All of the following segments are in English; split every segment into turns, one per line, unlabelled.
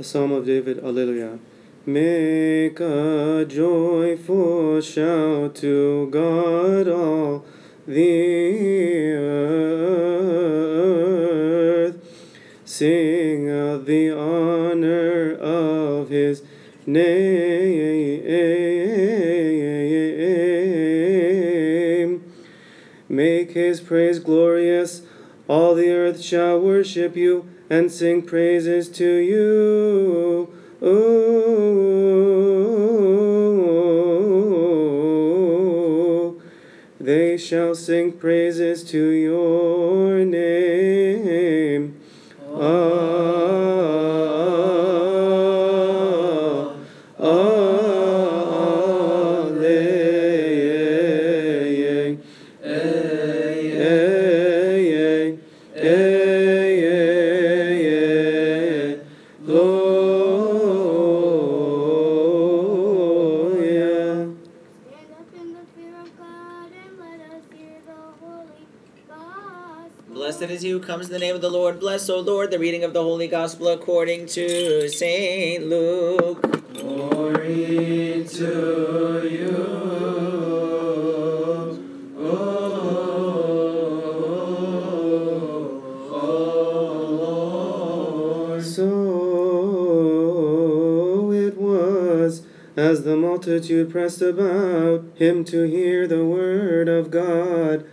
A psalm of David, Alleluia. Make a joyful shout to God, all the earth. Sing of the honor of his name. Make his praise glorious. All the earth shall worship you and sing praises to you. Oh, they shall sing praises to your name. Ah,
Blessed is he who comes in the name of the Lord. Bless, O Lord, the reading of the Holy Gospel according to St. Luke.
Glory to you, O Lord. So it was, as the multitude pressed about him to hear the word of God,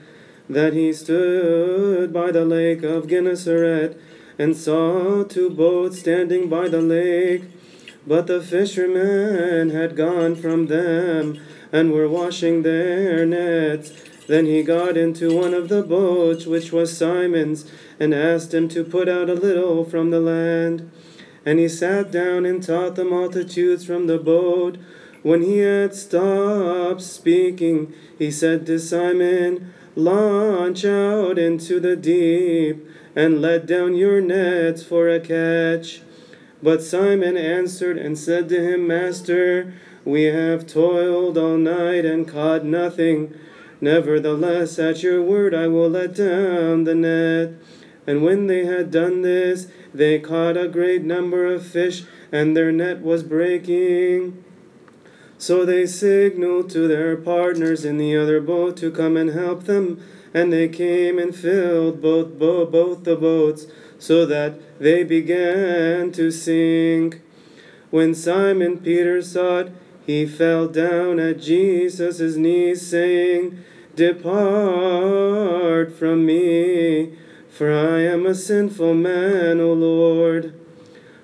that he stood by the lake of Gennesaret and saw two boats standing by the lake. But the fishermen had gone from them and were washing their nets. Then he got into one of the boats, which was Simon's, and asked him to put out a little from the land. And he sat down and taught the multitudes from the boat. When he had stopped speaking, he said to Simon, Launch out into the deep and let down your nets for a catch. But Simon answered and said to him, Master, we have toiled all night and caught nothing. Nevertheless, at your word I will let down the net. And when they had done this, they caught a great number of fish, and their net was breaking. So they signaled to their partners in the other boat to come and help them, and they came and filled both bo- both the boats, so that they began to sink. When Simon Peter saw it, he fell down at Jesus' knees, saying, Depart from me, for I am a sinful man, O Lord.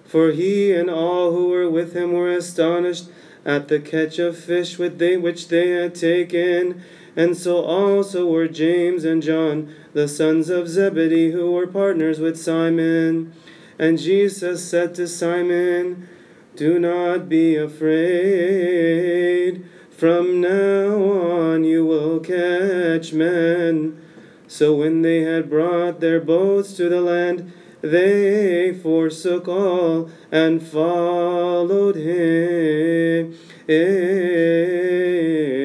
For he and all who were with him were astonished at the catch of fish with they, which they had taken. And so also were James and John, the sons of Zebedee, who were partners with Simon. And Jesus said to Simon, Do not be afraid. From now on you will catch men. So when they had brought their boats to the land, they forsook all and followed him. Eh.